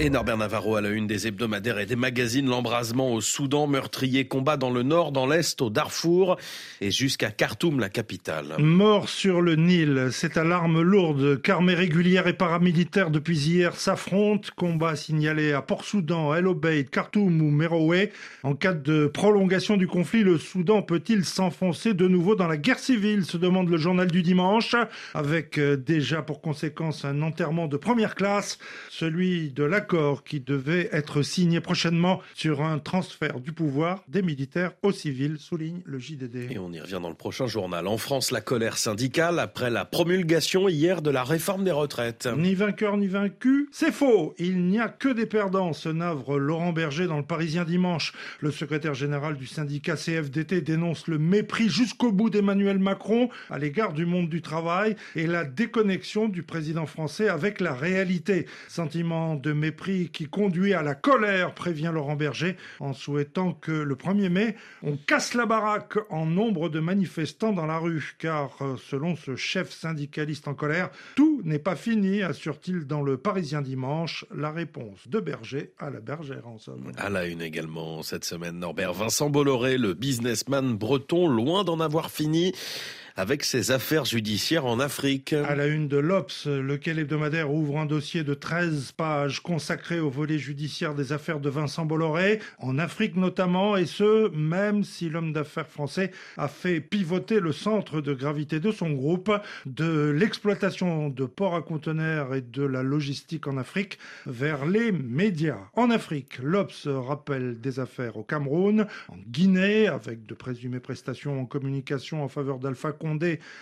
Et Norbert Navarro à la une des hebdomadaires et des magazines, l'embrasement au Soudan, meurtrier combat dans le nord, dans l'est, au Darfour et jusqu'à Khartoum, la capitale. Mort sur le Nil, cette alarme lourde, qu'armées régulières et paramilitaires depuis hier s'affrontent. Combat signalé à Port-Soudan, El Obeid, Khartoum ou Merowe. En cas de prolongation du conflit, le Soudan peut-il s'enfoncer de nouveau dans la guerre civile, se demande le journal du dimanche, avec euh, déjà pour conséquence un enterrement de première classe, celui de la qui devait être signé prochainement sur un transfert du pouvoir des militaires aux civils, souligne le JDD. Et on y revient dans le prochain journal. En France, la colère syndicale après la promulgation hier de la réforme des retraites. Ni vainqueur ni vaincu, c'est faux. Il n'y a que des perdants, se navre Laurent Berger dans le Parisien dimanche. Le secrétaire général du syndicat CFDT dénonce le mépris jusqu'au bout d'Emmanuel Macron à l'égard du monde du travail et la déconnexion du président français avec la réalité. Sentiment de mépris qui conduit à la colère, prévient Laurent Berger, en souhaitant que le 1er mai, on casse la baraque en nombre de manifestants dans la rue, car euh, selon ce chef syndicaliste en colère, tout n'est pas fini, assure-t-il dans le Parisien dimanche, la réponse de Berger à la bergère en somme. À la une également cette semaine, Norbert Vincent Bolloré, le businessman breton, loin d'en avoir fini avec ses affaires judiciaires en Afrique. À la une de l'Obs, lequel hebdomadaire ouvre un dossier de 13 pages consacré au volet judiciaire des affaires de Vincent Bolloré, en Afrique notamment, et ce, même si l'homme d'affaires français a fait pivoter le centre de gravité de son groupe de l'exploitation de ports à conteneurs et de la logistique en Afrique vers les médias. En Afrique, l'Obs rappelle des affaires au Cameroun, en Guinée, avec de présumées prestations en communication en faveur d'Alpha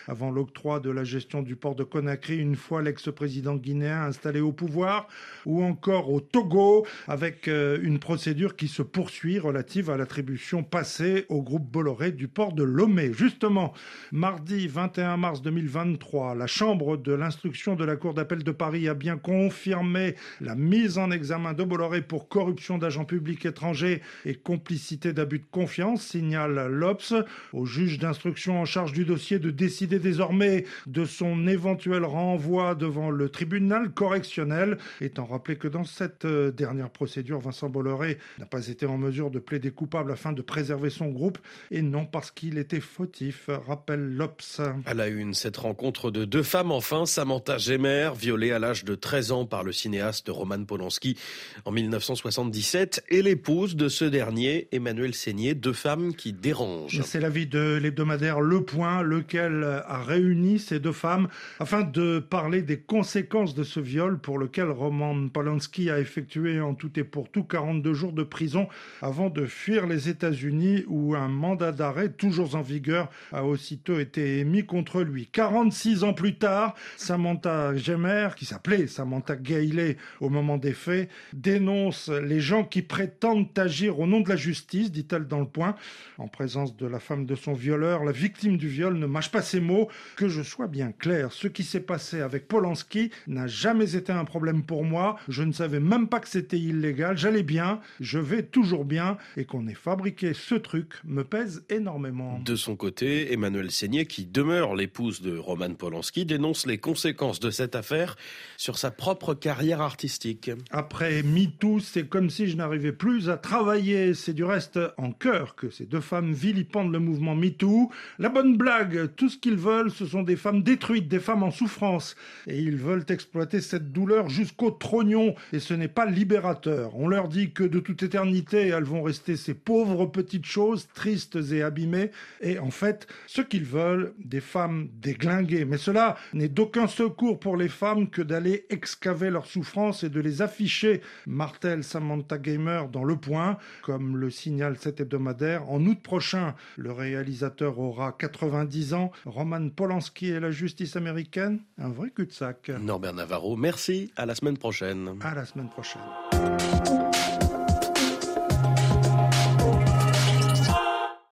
avant l'octroi de la gestion du port de Conakry une fois l'ex-président guinéen installé au pouvoir, ou encore au Togo avec euh, une procédure qui se poursuit relative à l'attribution passée au groupe Bolloré du port de Lomé. Justement, mardi 21 mars 2023, la Chambre de l'instruction de la Cour d'appel de Paris a bien confirmé la mise en examen de Bolloré pour corruption d'agents publics étrangers et complicité d'abus de confiance, signale l'Obs au juge d'instruction en charge du dossier de décider désormais de son éventuel renvoi devant le tribunal correctionnel, étant rappelé que dans cette euh, dernière procédure, Vincent Bolloré n'a pas été en mesure de plaider coupable afin de préserver son groupe et non parce qu'il était fautif, rappelle l'Obs. À la une, cette rencontre de deux femmes enfin, Samantha Gemer, violée à l'âge de 13 ans par le cinéaste Roman Polanski en 1977, et l'épouse de ce dernier, Emmanuel Seigné, deux femmes qui dérangent. C'est l'avis de l'hebdomadaire Le Point, le lequel a réuni ces deux femmes afin de parler des conséquences de ce viol pour lequel Roman Polanski a effectué en tout et pour tout 42 jours de prison avant de fuir les États-Unis où un mandat d'arrêt toujours en vigueur a aussitôt été émis contre lui. 46 ans plus tard, Samantha Gemer, qui s'appelait Samantha Gailey au moment des faits, dénonce les gens qui prétendent agir au nom de la justice, dit-elle dans le point, en présence de la femme de son violeur. La victime du viol ne ne mâche pas ces mots. Que je sois bien clair, ce qui s'est passé avec Polanski n'a jamais été un problème pour moi. Je ne savais même pas que c'était illégal. J'allais bien, je vais toujours bien, et qu'on ait fabriqué ce truc me pèse énormément. De son côté, Emmanuel Seigné, qui demeure l'épouse de Roman Polanski, dénonce les conséquences de cette affaire sur sa propre carrière artistique. Après MeToo, c'est comme si je n'arrivais plus à travailler. C'est du reste en cœur que ces deux femmes vilipendent le mouvement MeToo. La bonne blague tout ce qu'ils veulent, ce sont des femmes détruites, des femmes en souffrance. Et ils veulent exploiter cette douleur jusqu'au trognon. Et ce n'est pas libérateur. On leur dit que de toute éternité, elles vont rester ces pauvres petites choses, tristes et abîmées. Et en fait, ce qu'ils veulent, des femmes déglinguées. Mais cela n'est d'aucun secours pour les femmes que d'aller excaver leurs souffrances et de les afficher. Martel Samantha Gamer dans Le Point, comme le signale cet hebdomadaire. En août prochain, le réalisateur aura 90 Roman Polanski et la justice américaine, un vrai cul-de-sac. Norbert Navarro, merci. À la semaine prochaine. À la semaine prochaine.